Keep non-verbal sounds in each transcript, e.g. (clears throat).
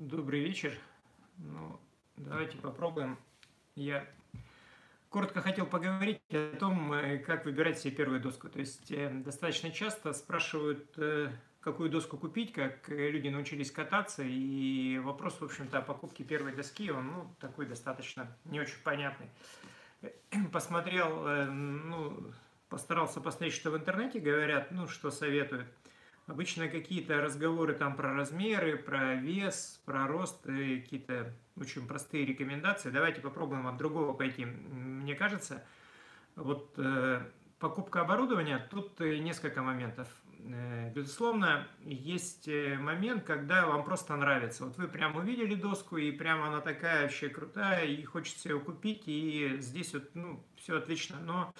Добрый вечер. Ну, давайте попробуем. Я коротко хотел поговорить о том, э, как выбирать себе первую доску. То есть э, достаточно часто спрашивают, э, какую доску купить, как люди научились кататься, и вопрос, в общем-то, о покупке первой доски, он ну, такой достаточно не очень понятный. (clears throat) Посмотрел, ну, постарался посмотреть, что в интернете говорят, ну, что советуют – Обычно какие-то разговоры там про размеры, про вес, про рост, какие-то очень простые рекомендации. Давайте попробуем от другого пойти. Мне кажется, вот э, покупка оборудования, тут э, несколько моментов. Э, безусловно, есть э, момент, когда вам просто нравится. Вот вы прямо увидели доску, и прямо она такая вообще крутая, и хочется ее купить, и здесь вот, ну, все отлично. Но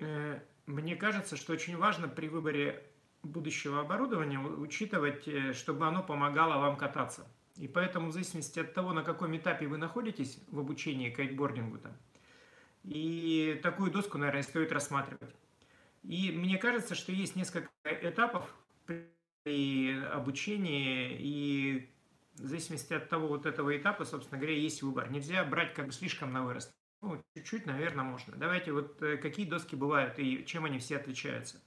э, мне кажется, что очень важно при выборе будущего оборудования учитывать, э, чтобы оно помогало вам кататься. И поэтому в зависимости от того, на каком этапе вы находитесь в обучении кайтбордингу, там, и такую доску, наверное, стоит рассматривать. И мне кажется, что есть несколько этапов при обучении, и в зависимости от того вот этого этапа, собственно говоря, есть выбор. Нельзя брать как бы слишком на вырост. Ну, чуть-чуть, наверное, можно. Давайте вот э, какие доски бывают и чем они все отличаются.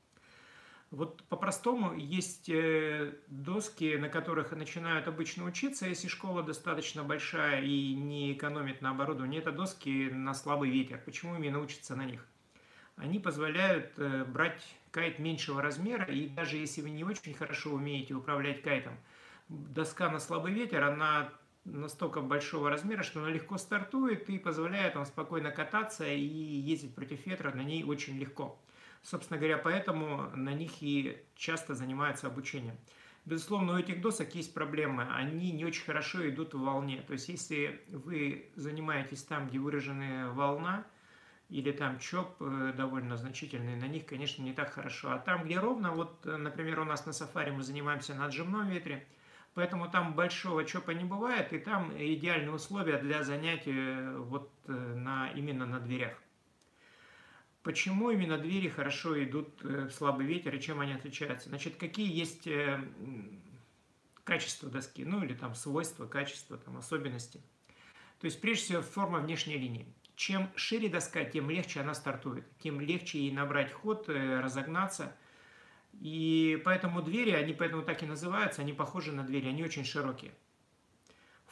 Вот по-простому есть э, доски, на которых начинают обычно учиться, если школа достаточно большая и не экономит на оборудовании. Это доски на слабый ветер. Почему именно учатся на них? Они позволяют э, брать кайт меньшего размера, и даже если вы не очень хорошо умеете управлять кайтом, доска на слабый ветер, она настолько большого размера, что она легко стартует и позволяет вам спокойно кататься и ездить против ветра на ней очень легко. Собственно говоря, поэтому на них и часто занимаются обучением. Безусловно, у этих досок есть проблемы. Они не очень хорошо идут в волне. То есть, если вы занимаетесь там, где выраженная волна, или там чоп э, довольно значительный, на них, конечно, не так хорошо. А там, где ровно, вот, э, например, у нас на сафари мы занимаемся на отжимном ветре, поэтому там большого чопа не бывает, и там идеальные условия для занятия вот э, на, именно на дверях. Почему именно двери хорошо идут э, в слабый ветер и чем они отличаются? Значит, какие есть э, качества доски, ну или там свойства, качества, там особенности. То есть, прежде всего, форма внешней линии. Чем шире доска, тем легче она стартует, тем легче ей набрать ход, э, разогнаться. И поэтому двери, они поэтому так и называются, они похожи на двери, они очень широкие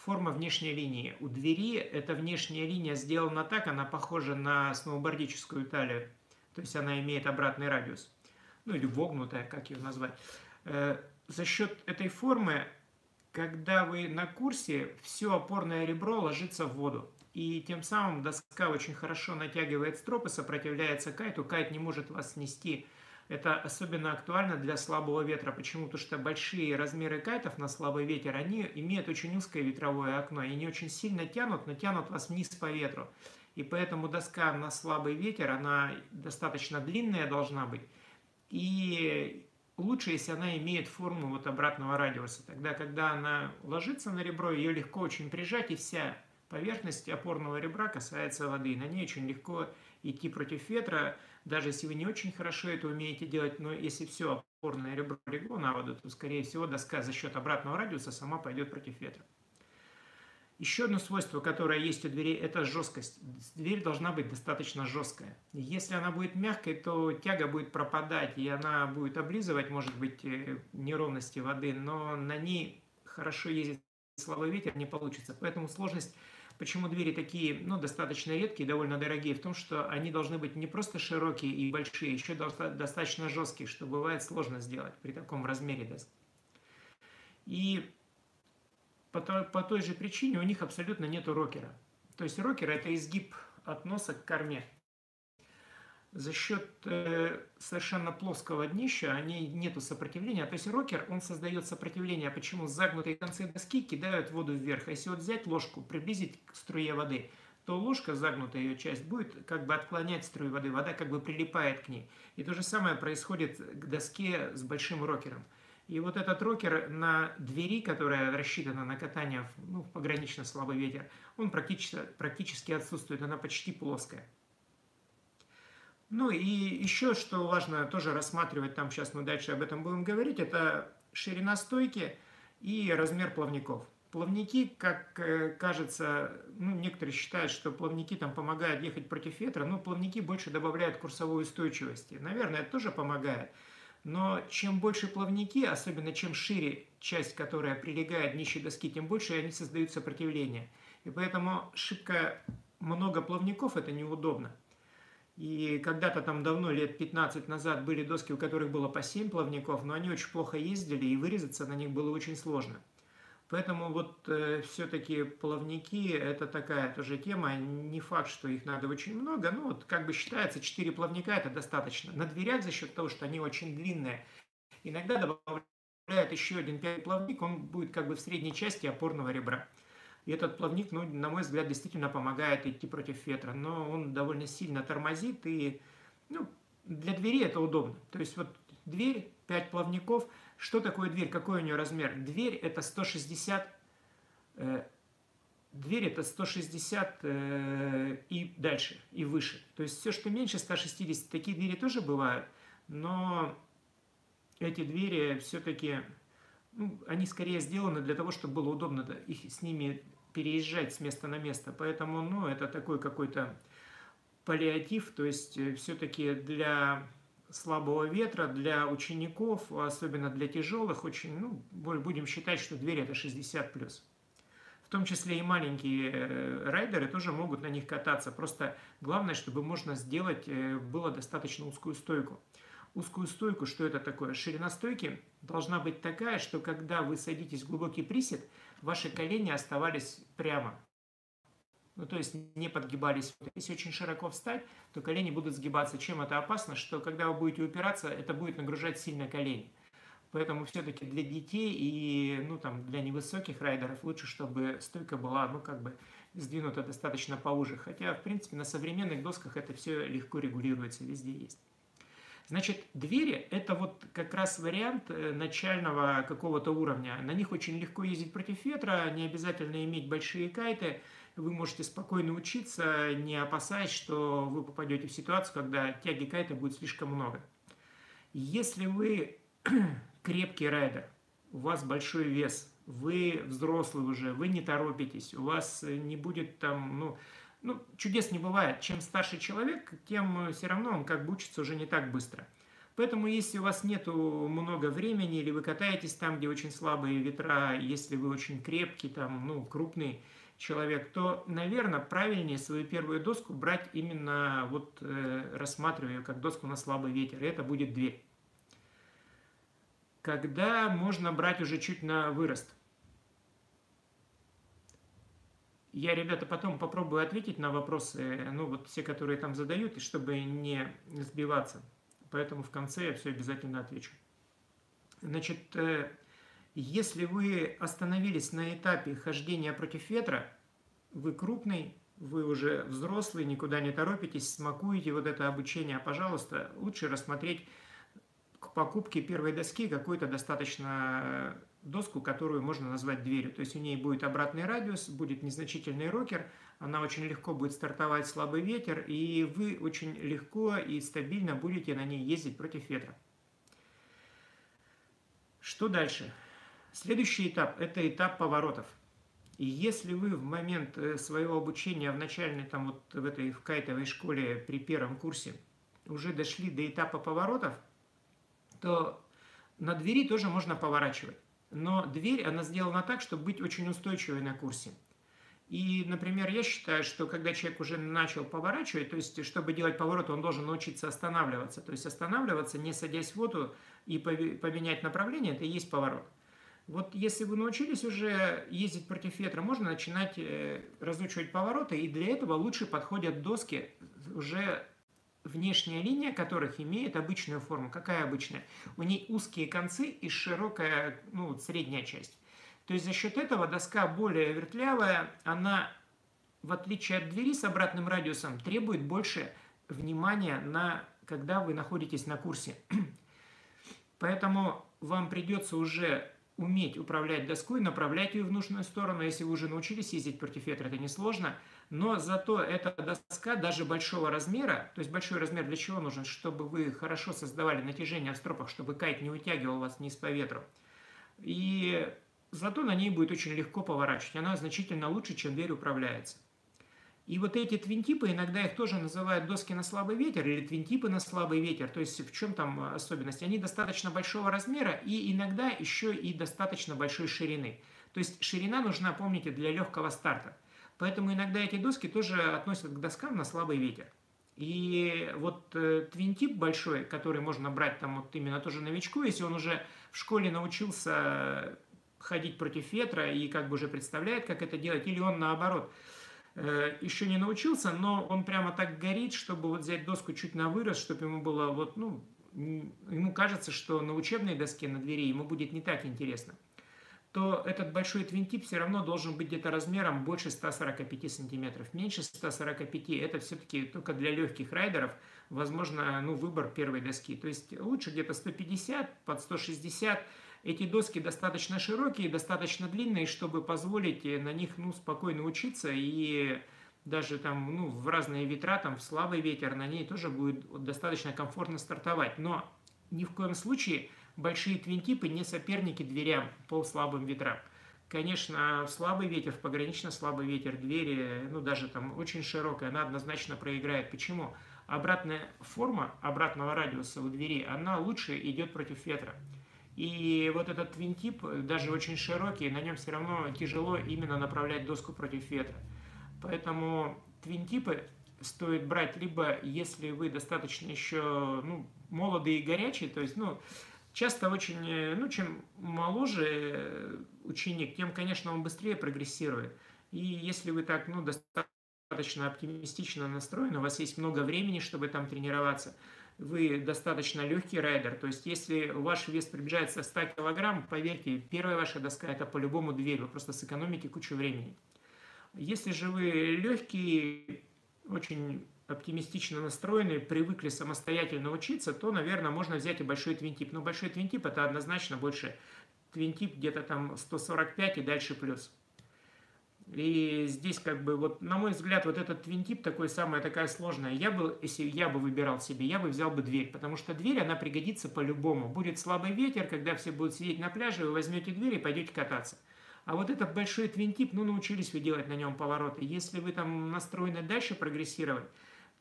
форма внешней линии. У двери эта внешняя линия сделана так, она похожа на сноубордическую талию. То есть она имеет обратный радиус. Ну или вогнутая, как ее назвать. Э, за счет этой формы, когда вы на курсе, все опорное ребро ложится в воду. И тем самым доска очень хорошо натягивает строп и сопротивляется кайту. Кайт не может вас снести это особенно актуально для слабого ветра. Почему? Потому что большие размеры кайтов на слабый ветер, они имеют очень узкое ветровое окно, и они очень сильно тянут, но тянут вас вниз по ветру. И поэтому доска на слабый ветер, она достаточно длинная должна быть. И лучше, если она имеет форму вот обратного радиуса. Тогда, когда она ложится на ребро, ее легко очень прижать, и вся поверхность опорного ребра касается воды. На ней очень легко идти против ветра, даже если вы не очень хорошо это умеете делать, но если все опорное ребро легло на воду, то, скорее всего, доска за счет обратного радиуса сама пойдет против ветра. Еще одно свойство, которое есть у двери, это жесткость. Дверь должна быть достаточно жесткая. Если она будет мягкой, то тяга будет пропадать, и она будет облизывать, может быть, э, неровности воды, но на ней хорошо ездить слабый ветер не получится. Поэтому сложность Почему двери такие, ну, достаточно редкие, довольно дорогие, в том, что они должны быть не просто широкие и большие, еще достаточно жесткие, что бывает сложно сделать при таком размере доск. И по по той же причине у них абсолютно нету рокера. То есть рокер это изгиб от носа к корме за счет э, совершенно плоского днища они нету сопротивления. То есть рокер, он создает сопротивление. Почему загнутые концы доски кидают воду вверх? Если вот взять ложку, приблизить к струе воды, то ложка, загнутая ее часть, будет как бы отклонять струю воды. Вода как бы прилипает к ней. И то же самое происходит к доске с большим рокером. И вот этот рокер на двери, которая рассчитана на катание ну, в погранично слабый ветер, он практически, практически отсутствует, она почти плоская. Ну и еще, что важно тоже рассматривать, там сейчас мы дальше об этом будем говорить, это ширина стойки и размер плавников. Плавники, как э, кажется, ну, некоторые считают, что плавники там помогают ехать против ветра, но плавники больше добавляют курсовой устойчивости. Наверное, это тоже помогает. Но чем больше плавники, особенно чем шире часть, которая прилегает к днище доски, тем больше они создают сопротивление. И поэтому шибко много плавников – это неудобно. И когда-то там давно, лет 15 назад, были доски, у которых было по 7 плавников, но они очень плохо ездили, и вырезаться на них было очень сложно. Поэтому вот э, все-таки плавники – это такая тоже тема. Не факт, что их надо очень много. Ну, вот как бы считается, 4 плавника – это достаточно. На дверях за счет того, что они очень длинные, иногда добавляют еще один плавник, он будет как бы в средней части опорного ребра. И этот плавник, ну, на мой взгляд, действительно помогает идти против ветра. Но он довольно сильно тормозит, и ну, для двери это удобно. То есть вот дверь, 5 плавников. Что такое дверь? Какой у нее размер? Дверь это 160... Э, дверь это 160 э, и дальше, и выше. То есть все, что меньше 160, такие двери тоже бывают. Но эти двери все-таки ну, они скорее сделаны для того, чтобы было удобно их с ними переезжать с места на место. Поэтому, ну, это такой какой-то паллиатив, то есть э, все-таки для слабого ветра, для учеников, особенно для тяжелых, очень, ну, будем считать, что дверь это 60+. В том числе и маленькие э, райдеры тоже могут на них кататься. Просто главное, чтобы можно сделать э, было достаточно узкую стойку. Узкую стойку, что это такое? Ширина стойки должна быть такая, что когда вы садитесь в глубокий присед, ваши колени оставались прямо. Ну, то есть не подгибались. Если очень широко встать, то колени будут сгибаться. Чем это опасно? Что когда вы будете упираться, это будет нагружать сильно колени. Поэтому все-таки для детей и ну, там, для невысоких райдеров лучше, чтобы стойка была ну, как бы сдвинута достаточно поуже. Хотя, в принципе, на современных досках это все легко регулируется, везде есть. Значит, двери – это вот как раз вариант э, начального какого-то уровня. На них очень легко ездить против ветра, не обязательно иметь большие кайты. Вы можете спокойно учиться, не опасаясь, что вы попадете в ситуацию, когда тяги кайта будет слишком много. Если вы (clears throat) крепкий райдер, у вас большой вес, вы взрослый уже, вы не торопитесь, у вас не будет там, ну, ну, чудес не бывает. Чем старше человек, тем все равно он как бы учится уже не так быстро. Поэтому, если у вас нет много времени, или вы катаетесь там, где очень слабые ветра, если вы очень крепкий, там, ну, крупный человек, то, наверное, правильнее свою первую доску брать именно, вот, э, рассматривая ее как доску на слабый ветер, и это будет дверь. Когда можно брать уже чуть на вырост – Я, ребята, потом попробую ответить на вопросы, ну вот все, которые там задают, и чтобы не сбиваться. Поэтому в конце я все обязательно отвечу. Значит, э, если вы остановились на этапе хождения против ветра, вы крупный, вы уже взрослый, никуда не торопитесь, смакуете вот это обучение, пожалуйста, лучше рассмотреть к покупке первой доски какой-то достаточно доску, которую можно назвать дверью. То есть у ней будет обратный радиус, будет незначительный рокер, она очень легко будет стартовать слабый ветер, и вы очень легко и стабильно будете на ней ездить против ветра. Что дальше? Следующий этап – это этап поворотов. И если вы в момент э, своего обучения в начальной, там вот в этой в кайтовой школе при первом курсе уже дошли до этапа поворотов, то на двери тоже можно поворачивать но дверь, она сделана так, чтобы быть очень устойчивой на курсе. И, например, я считаю, что когда человек уже начал поворачивать, то есть, чтобы делать поворот, он должен научиться останавливаться. То есть, останавливаться, не садясь в воду и поменять направление, это и есть поворот. Вот если вы научились уже ездить против ветра, можно начинать э, разучивать повороты, и для этого лучше подходят доски уже внешняя линия которых имеет обычную форму. Какая обычная? У ней узкие концы и широкая, ну, средняя часть. То есть за счет этого доска более вертлявая, она, в отличие от двери с обратным радиусом, требует больше внимания, на, когда вы находитесь на курсе. (clears throat) Поэтому вам придется уже уметь управлять доской, направлять ее в нужную сторону. Если вы уже научились ездить против ветра, это несложно – но зато эта доска даже большого размера, то есть большой размер для чего нужен? Чтобы вы хорошо создавали натяжение в стропах, чтобы кайт не утягивал вас вниз по ветру. И зато на ней будет очень легко поворачивать. Она значительно лучше, чем дверь управляется. И вот эти твинтипы, иногда их тоже называют доски на слабый ветер или твинтипы на слабый ветер. То есть в чем там особенность? Они достаточно большого размера и иногда еще и достаточно большой ширины. То есть ширина нужна, помните, для легкого старта. Поэтому иногда эти доски тоже относят к доскам на слабый ветер. И вот э, твинтип большой, который можно брать там вот именно тоже новичку, если он уже в школе научился ходить против ветра и как бы уже представляет, как это делать, или он наоборот – Э, еще не научился, но он прямо так горит, чтобы вот взять доску чуть на вырос, чтобы ему было вот, ну, ему кажется, что на учебной доске, на двери ему будет не так интересно, то этот большой твинтип все равно должен быть где-то размером больше 145 сантиметров. Меньше 145 это все-таки только для легких райдеров, возможно, ну, выбор первой доски. То есть лучше где-то 150 под 160 эти доски достаточно широкие, достаточно длинные, чтобы позволить э, на них ну, спокойно учиться и даже там, ну, в разные ветра, там, в слабый ветер, на ней тоже будет достаточно комфортно стартовать. Но ни в коем случае большие твинтипы не соперники дверям по слабым ветрам. Конечно, слабый ветер, погранично слабый ветер, двери, ну, даже там очень широкая, она однозначно проиграет. Почему? Обратная форма обратного радиуса у двери, она лучше идет против ветра. И вот этот твинтип, даже очень широкий, на нем все равно тяжело именно направлять доску против ветра. Поэтому твинтипы стоит брать либо, если вы достаточно еще ну, молодые и горячие, то есть, ну, часто очень, ну, чем моложе ученик, тем, конечно, он быстрее прогрессирует. И если вы так, ну, достаточно оптимистично настроены, у вас есть много времени, чтобы там тренироваться – вы достаточно легкий райдер, то есть если ваш вес приближается 100 килограмм, поверьте, первая ваша доска это по-любому дверь, вы просто сэкономите кучу времени. Если же вы легкий, очень оптимистично настроенный, привыкли самостоятельно учиться, то, наверное, можно взять и большой твинтип. Но большой твинтип это однозначно больше твинтип где-то там 145 и дальше плюс. И здесь как бы вот, на мой взгляд, вот этот твинтип такой самая такая сложная. Я бы, если я бы выбирал себе, я бы взял бы дверь, потому что дверь, она пригодится по-любому. Будет слабый ветер, когда все будут сидеть на пляже, вы возьмете дверь и пойдете кататься. А вот этот большой твинтип, ну, научились вы делать на нем повороты. Если вы там настроены дальше прогрессировать,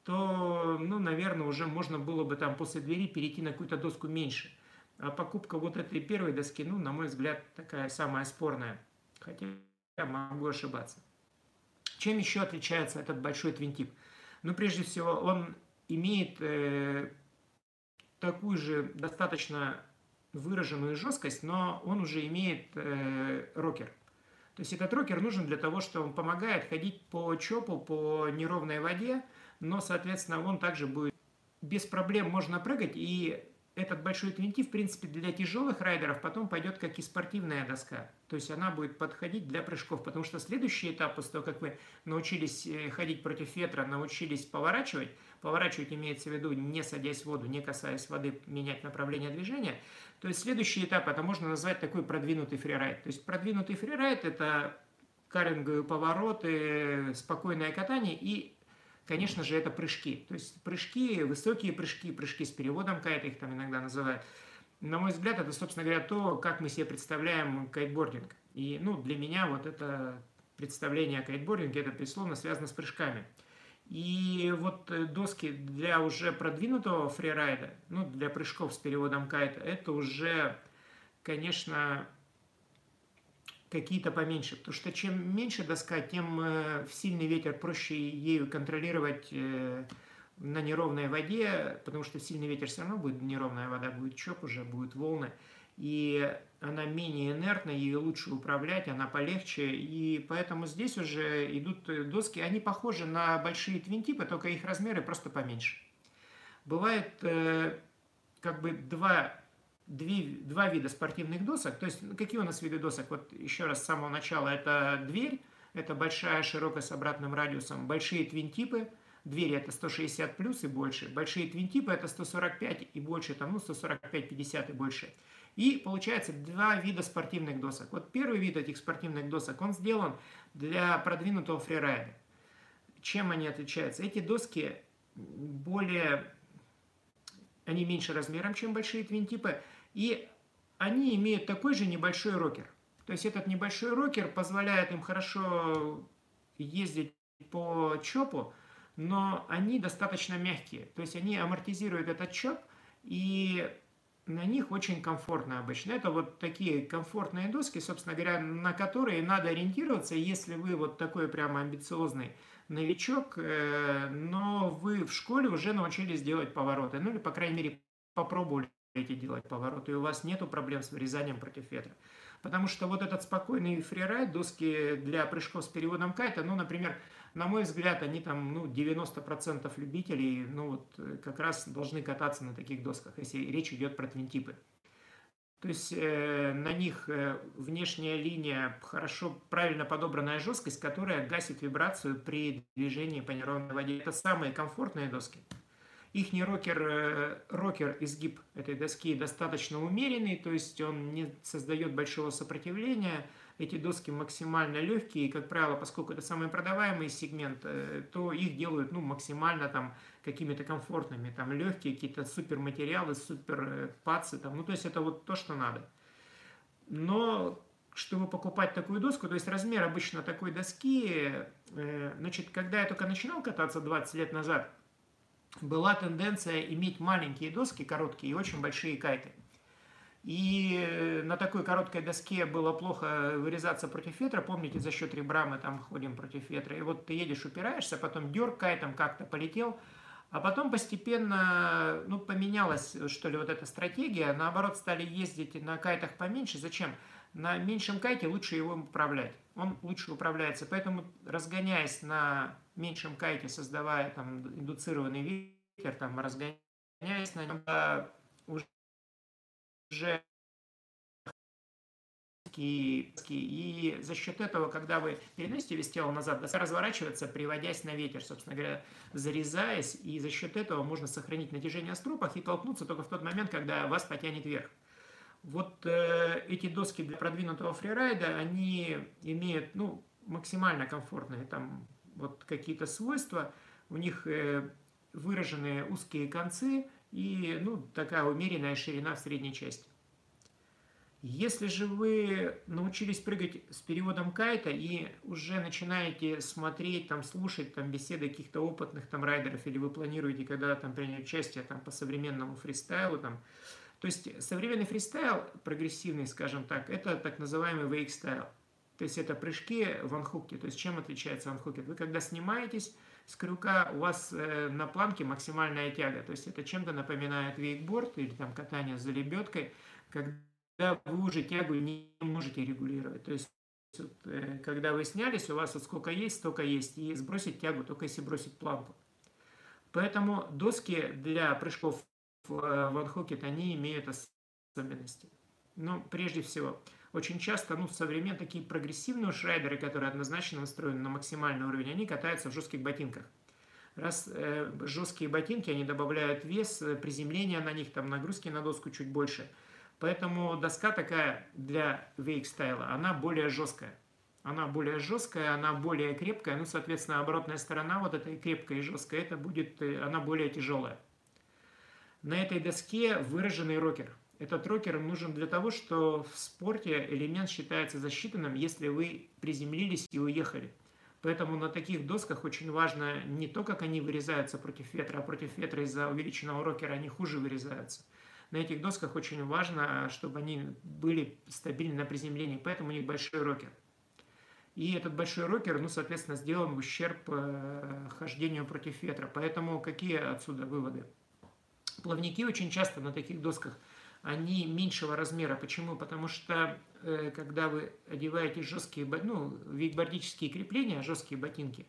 то, ну, наверное, уже можно было бы там после двери перейти на какую-то доску меньше. А покупка вот этой первой доски, ну, на мой взгляд, такая самая спорная. Хотя я могу ошибаться. Чем еще отличается этот большой твинтип? Ну, прежде всего, он имеет э, такую же достаточно выраженную жесткость, но он уже имеет э, рокер. То есть этот рокер нужен для того, что он помогает ходить по чопу, по неровной воде, но, соответственно, он также будет без проблем можно прыгать, и этот большой твинти, в принципе, для тяжелых райдеров потом пойдет как и спортивная доска. То есть она будет подходить для прыжков, потому что следующий этап, после того, как вы научились э, ходить против ветра, научились поворачивать, поворачивать имеется в виду не садясь в воду, не касаясь воды, менять направление движения, то есть следующий этап, это можно назвать такой продвинутый фрирайд. То есть продвинутый фрирайд – это каринговые повороты, спокойное катание и конечно же, это прыжки. То есть прыжки, высокие прыжки, прыжки с переводом кайта, их там иногда называют. На мой взгляд, это, собственно говоря, то, как мы себе представляем кайтбординг. И, ну, для меня вот это представление о кайтбординге, это, безусловно, связано с прыжками. И вот э, доски для уже продвинутого фрирайда, ну, для прыжков с переводом кайта, это уже, конечно, какие-то поменьше. Потому что чем меньше доска, тем э, в сильный ветер проще ею контролировать э, на неровной воде, потому что сильный ветер все равно будет неровная вода, будет чоп уже, будут волны. И она менее инертна, ее лучше управлять, она полегче. И поэтому здесь уже идут э, доски, они похожи на большие твинтипы, только их размеры просто поменьше. Бывает как бы два две, два вида спортивных досок. То есть, какие у нас виды досок? Вот еще раз с самого начала. Это дверь, это большая, широкая с обратным радиусом. Большие твинтипы, двери это 160 плюс и больше. Большие твинтипы это 145 и больше, там, ну, 145-50 и больше. И получается два вида спортивных досок. Вот первый вид этих спортивных досок, он сделан для продвинутого фрирайда. Чем они отличаются? Эти доски более они меньше размером, чем большие твинтипы, и они имеют такой же небольшой рокер. То есть этот небольшой рокер позволяет им хорошо ездить по чопу, но они достаточно мягкие. То есть они амортизируют этот чоп, и на них очень комфортно обычно. Это вот такие комфортные доски, собственно говоря, на которые надо ориентироваться, если вы вот такой прямо амбициозный новичок, э, но вы в школе уже научились делать повороты, ну или, по крайней мере, попробовали эти делать повороты, и у вас нету проблем с вырезанием против ветра. Потому что вот этот спокойный фрирайд, доски для прыжков с переводом кайта, ну, например, на мой взгляд, они там, ну, 90% любителей, ну, вот, э, как раз должны кататься на таких досках, если речь идет про твинтипы. То есть э, на них э, внешняя линия, хорошо, правильно подобранная жесткость, которая гасит вибрацию при движении по неровной воде. Это самые комфортные доски. Их рокер, э, рокер изгиб этой доски достаточно умеренный, то есть он не создает большого сопротивления. Эти доски максимально легкие, и, как правило, поскольку это самый продаваемый сегмент, э, то их делают ну, максимально там какими-то комфортными, там легкие какие-то супер материалы, супер э, пацы, там, ну то есть это вот то, что надо. Но чтобы покупать такую доску, то есть размер обычно такой доски, значит, когда я только начинал кататься 20 лет назад, была тенденция иметь маленькие доски, короткие и очень большие кайты. И э, на такой короткой доске было плохо вырезаться против ветра. Помните, за счет ребра мы там ходим против ветра. И вот ты едешь, упираешься, потом дерг кайтом как-то полетел. А потом постепенно ну, поменялась, что ли, вот эта стратегия. Наоборот, стали ездить на кайтах поменьше. Зачем? На меньшем кайте лучше его управлять. Он лучше управляется. Поэтому, разгоняясь на меньшем кайте, создавая там индуцированный ветер, там разгоняясь на нем, уже и, и за счет этого, когда вы переносите вес тела назад, доска разворачивается, приводясь на ветер, собственно говоря, зарезаясь, и за счет этого можно сохранить натяжение стропах и толкнуться только в тот момент, когда вас потянет вверх. Вот э, эти доски для продвинутого фрирайда, они имеют, ну, максимально комфортные там вот какие-то свойства, у них э, выраженные узкие концы и ну, такая умеренная ширина в средней части. Если же вы научились прыгать с переводом кайта и уже начинаете смотреть, там, слушать там, беседы каких-то опытных там, райдеров, или вы планируете когда там, принять участие там, по современному фристайлу, там, то есть современный фристайл, прогрессивный, скажем так, это так называемый style – то есть это прыжки в анхуке. То есть чем отличается анхукет? Вы когда снимаетесь с крюка, у вас э, на планке максимальная тяга. То есть это чем-то напоминает вейкборд или там катание за лебедкой, когда вы уже тягу не можете регулировать. То есть вот, э, когда вы снялись, у вас вот сколько есть, столько есть. И сбросить тягу только если бросить планку. Поэтому доски для прыжков в, э, в анхукет, они имеют особенности. Ну, прежде всего, очень часто, ну, современные такие прогрессивные шрайдеры, которые однозначно настроены на максимальный уровень, они катаются в жестких ботинках. Раз э, жесткие ботинки, они добавляют вес, э, приземление на них, там нагрузки на доску чуть больше. Поэтому доска такая для вейк стайла, она более жесткая. Она более жесткая, она более крепкая, ну, соответственно, оборотная сторона вот этой крепкая и жесткая, это будет, э, она более тяжелая. На этой доске выраженный рокер – этот рокер нужен для того, что в спорте элемент считается засчитанным, если вы приземлились и уехали. Поэтому на таких досках очень важно не то, как они вырезаются против ветра, а против ветра из-за увеличенного рокера они хуже вырезаются. На этих досках очень важно, чтобы они были стабильны на приземлении, поэтому у них большой рокер. И этот большой рокер, ну, соответственно, сделан в ущерб э, хождению против ветра. Поэтому какие отсюда выводы? Плавники очень часто на таких досках – они меньшего размера. Почему? Потому что э, когда вы одеваете жесткие, ну, вейкбордические крепления, жесткие ботинки,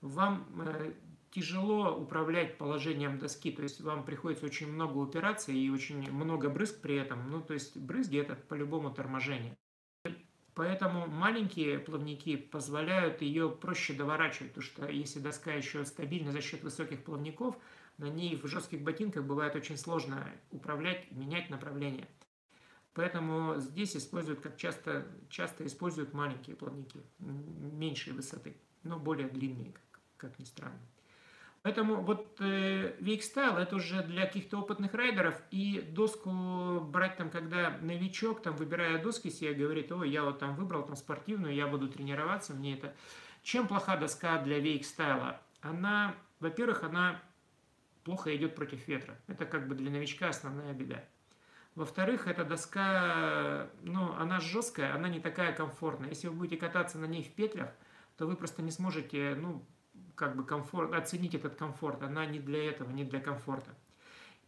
вам э, тяжело управлять положением доски, то есть вам приходится очень много операций и очень много брызг при этом, ну, то есть брызги это по-любому торможение. Поэтому маленькие плавники позволяют ее проще доворачивать, потому что если доска еще стабильна за счет высоких плавников, на ней в жестких ботинках бывает очень сложно управлять, менять направление. Поэтому здесь используют, как часто, часто используют маленькие плавники, меньшей высоты, но более длинные, как, как ни странно. Поэтому вот э, Style это уже для каких-то опытных райдеров, и доску брать там, когда новичок, там, выбирая доски себе, говорит, ой, я вот там выбрал там спортивную, я буду тренироваться, мне это... Чем плоха доска для Style? Она, во-первых, она плохо идет против ветра. Это как бы для новичка основная беда. Во-вторых, эта доска, ну, она жесткая, она не такая комфортная. Если вы будете кататься на ней в петлях, то вы просто не сможете, ну, как бы комфорт, оценить этот комфорт. Она не для этого, не для комфорта.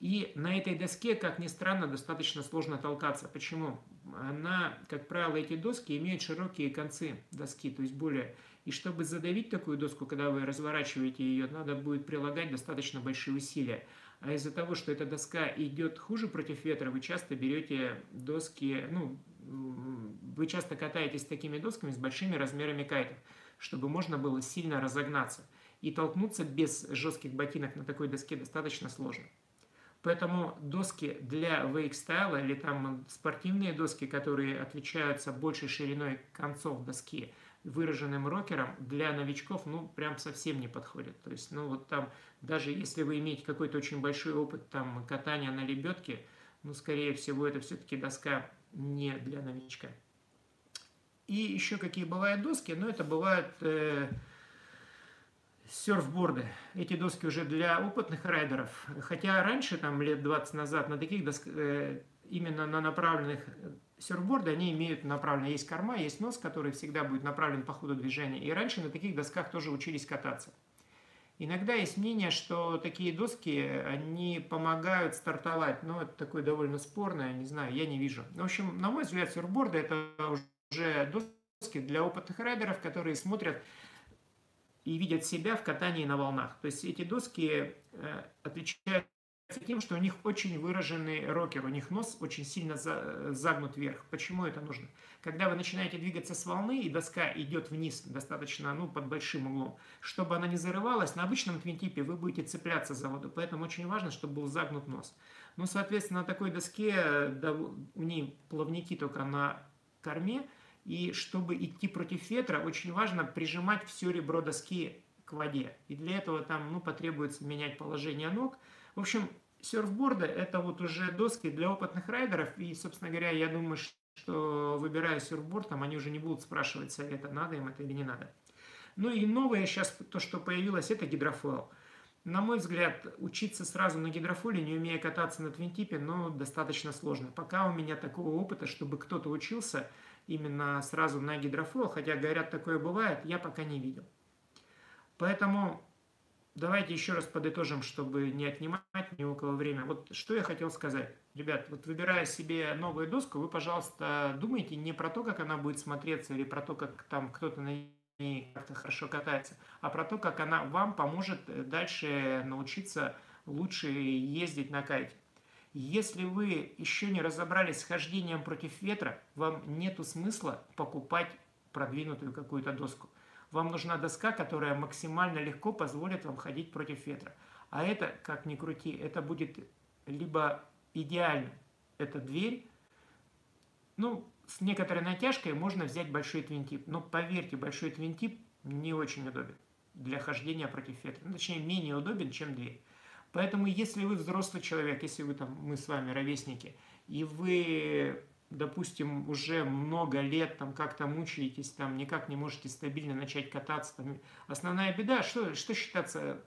И на этой доске, как ни странно, достаточно сложно толкаться. Почему? Она, как правило, эти доски имеют широкие концы доски, то есть более... И чтобы задавить такую доску, когда вы разворачиваете ее, надо будет прилагать достаточно большие усилия. А из-за того, что эта доска идет хуже против ветра, вы часто берете доски, ну, вы часто катаетесь с такими досками с большими размерами кайтов, чтобы можно было сильно разогнаться и толкнуться без жестких ботинок на такой доске достаточно сложно. Поэтому доски для wake style или там спортивные доски, которые отличаются большей шириной концов доски, выраженным рокером, для новичков, ну, прям совсем не подходят. То есть, ну, вот там, даже если вы имеете какой-то очень большой опыт там катания на лебедке, ну, скорее всего, это все-таки доска не для новичка. И еще какие бывают доски, ну, это бывают... Э, серфборды. Эти доски уже для опытных райдеров. Хотя раньше, там лет 20 назад, на таких досках, э, именно на направленных э, серфборды, они имеют направлено, есть корма, есть нос, который всегда будет направлен по ходу движения. И раньше на таких досках тоже учились кататься. Иногда есть мнение, что такие доски, они помогают стартовать, но это такое довольно спорное, не знаю, я не вижу. В общем, на мой взгляд, серфборды это уже доски для опытных райдеров, которые смотрят и видят себя в катании на волнах. То есть эти доски э, отличаются тем, что у них очень выраженный рокер, у них нос очень сильно загнут вверх. Почему это нужно? Когда вы начинаете двигаться с волны, и доска идет вниз достаточно, ну, под большим углом, чтобы она не зарывалась, на обычном твинтипе вы будете цепляться за воду, поэтому очень важно, чтобы был загнут нос. Ну, соответственно, на такой доске да, у ней плавники только на корме, и чтобы идти против ветра, очень важно прижимать все ребро доски к воде. И для этого там ну, потребуется менять положение ног. В общем, серфборды это вот уже доски для опытных райдеров. И, собственно говоря, я думаю, что выбирая серфборд, там они уже не будут спрашивать совета, надо им это или не надо. Ну и новое сейчас, то, что появилось, это гидрофойл. На мой взгляд, учиться сразу на гидрофоле, не умея кататься на твинтипе, ну, достаточно сложно. Пока у меня такого опыта, чтобы кто-то учился – именно сразу на гидрофойл, хотя говорят, такое бывает, я пока не видел. Поэтому давайте еще раз подытожим, чтобы не отнимать ни у кого время. Вот что я хотел сказать. Ребят, вот выбирая себе новую доску, вы, пожалуйста, думайте не про то, как она будет смотреться, или про то, как там кто-то на ней как-то хорошо катается, а про то, как она вам поможет дальше научиться лучше ездить на кайте. Если вы еще не разобрались с хождением против ветра, вам нету смысла покупать продвинутую какую-то доску. Вам нужна доска, которая максимально легко позволит вам ходить против ветра. А это, как ни крути, это будет либо идеально, это дверь, ну, с некоторой натяжкой можно взять большой твинтип. Но поверьте, большой твинтип не очень удобен для хождения против ветра. Ну, точнее, менее удобен, чем дверь. Поэтому, если вы взрослый человек, если вы там, мы с вами ровесники, и вы, допустим, уже много лет там как-то мучаетесь, там никак не можете стабильно начать кататься, там, основная беда, что, что считаться,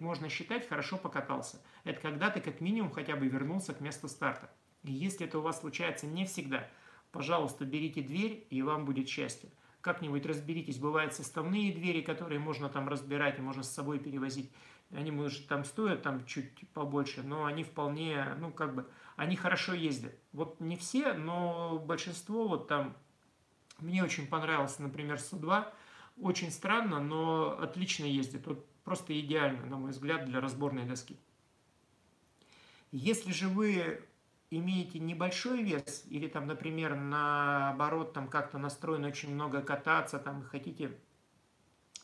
можно считать, хорошо покатался. Это когда ты как минимум хотя бы вернулся к месту старта. И если это у вас случается не всегда, пожалуйста, берите дверь, и вам будет счастье. Как-нибудь разберитесь, бывают составные двери, которые можно там разбирать и можно с собой перевозить. Они, может, там стоят там чуть побольше, но они вполне, ну, как бы, они хорошо ездят. Вот не все, но большинство вот там, мне очень понравился, например, Су-2, очень странно, но отлично ездит. Вот просто идеально, на мой взгляд, для разборной доски. Если же вы имеете небольшой вес, или там, например, наоборот, там как-то настроено очень много кататься, там, хотите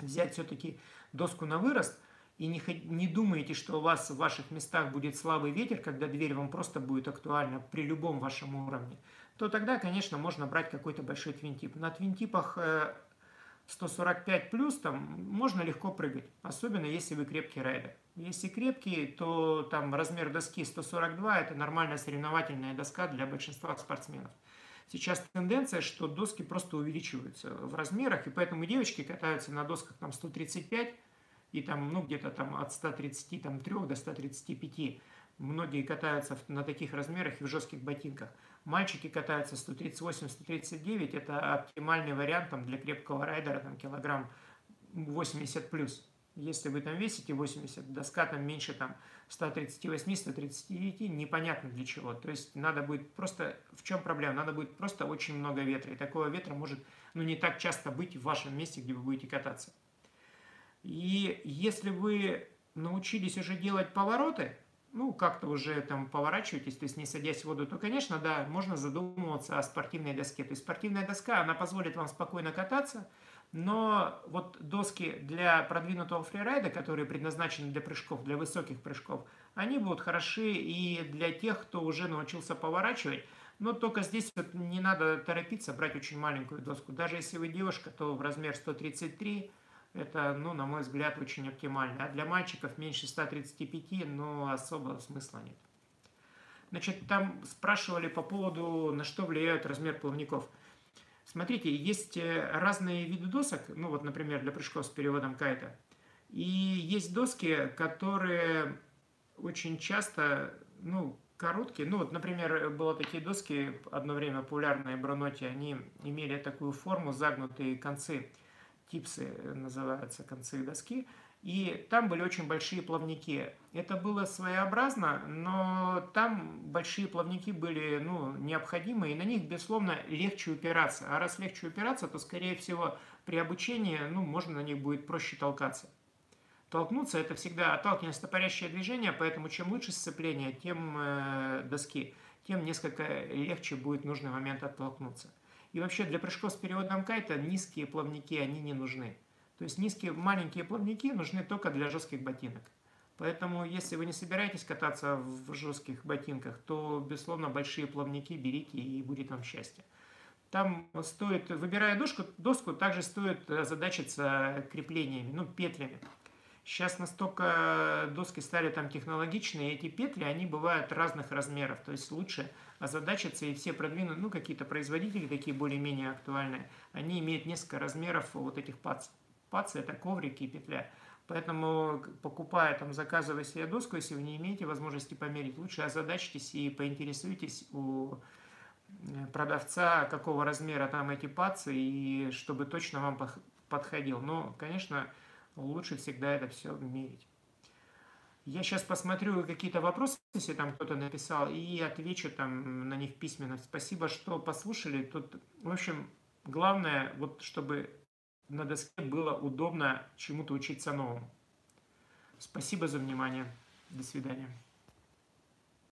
взять все-таки доску на вырост – и не, не думаете, что у вас в ваших местах будет слабый ветер, когда дверь вам просто будет актуальна при любом вашем уровне, то тогда, конечно, можно брать какой-то большой твинтип. На твинтипах э, 145 плюс, там можно легко прыгать, особенно если вы крепкий райдер. Если крепкий, то там размер доски 142 – это нормальная соревновательная доска для большинства спортсменов. Сейчас тенденция, что доски просто увеличиваются в размерах, и поэтому девочки катаются на досках там 135 и там, ну, где-то там от 133 там, 3 до 135. Многие катаются на таких размерах и в жестких ботинках. Мальчики катаются 138-139, это оптимальный вариант там, для крепкого райдера, там, килограмм 80 плюс. Если вы там весите 80, доска там меньше там 138-139, непонятно для чего. То есть надо будет просто, в чем проблема? Надо будет просто очень много ветра. И такого ветра может ну, не так часто быть в вашем месте, где вы будете кататься. И если вы научились уже делать повороты, ну, как-то уже там поворачиваетесь, то есть не садясь в воду, то, конечно, да, можно задумываться о спортивной доске. То есть спортивная доска, она позволит вам спокойно кататься, но вот доски для продвинутого фрирайда, которые предназначены для прыжков, для высоких прыжков, они будут хороши и для тех, кто уже научился поворачивать. Но только здесь вот не надо торопиться брать очень маленькую доску. Даже если вы девушка, то в размер 133 это, ну, на мой взгляд, очень оптимально. А для мальчиков меньше 135, но особо смысла нет. Значит, там спрашивали по поводу, на что влияют размер плавников – Смотрите, есть э, разные виды досок, ну вот, например, для прыжков с переводом кайта. И есть доски, которые очень часто, ну, короткие. Ну, вот, например, было такие доски, одно время популярные Броноти, они имели такую форму, загнутые концы, типсы называются концы доски. И там были очень большие плавники. Это было своеобразно, но там большие плавники были ну, необходимы, и на них, безусловно, легче упираться. А раз легче упираться, то, скорее всего, при обучении ну, можно на них будет проще толкаться. Толкнуться – это всегда отталкивание стопорящее движение, поэтому чем лучше сцепление, тем э, доски, тем несколько легче будет в нужный момент оттолкнуться. И вообще для прыжков с переводом кайта низкие плавники, они не нужны. То есть низкие, маленькие плавники нужны только для жестких ботинок. Поэтому, если вы не собираетесь кататься в жестких ботинках, то, безусловно, большие плавники берите и будет вам счастье. Там стоит, выбирая доску, доску также стоит задачиться креплениями, ну, петлями. Сейчас настолько доски стали там технологичные, эти петли, они бывают разных размеров. То есть лучше озадачиться, и все продвинутые, ну, какие-то производители такие более-менее актуальные, они имеют несколько размеров вот этих пац. Пац – это коврики и петля. Поэтому, покупая, там, заказывая себе доску, если вы не имеете возможности померить, лучше озадачьтесь и поинтересуйтесь у э, продавца, какого размера там эти пацы, и чтобы точно вам подходил. Но, конечно, лучше всегда это все мерить. Я сейчас посмотрю какие-то вопросы, если там кто-то написал, и отвечу там на них письменно. Спасибо, что послушали. Тут, в общем, главное, вот чтобы на доске было удобно чему-то учиться новому. Спасибо за внимание. До свидания.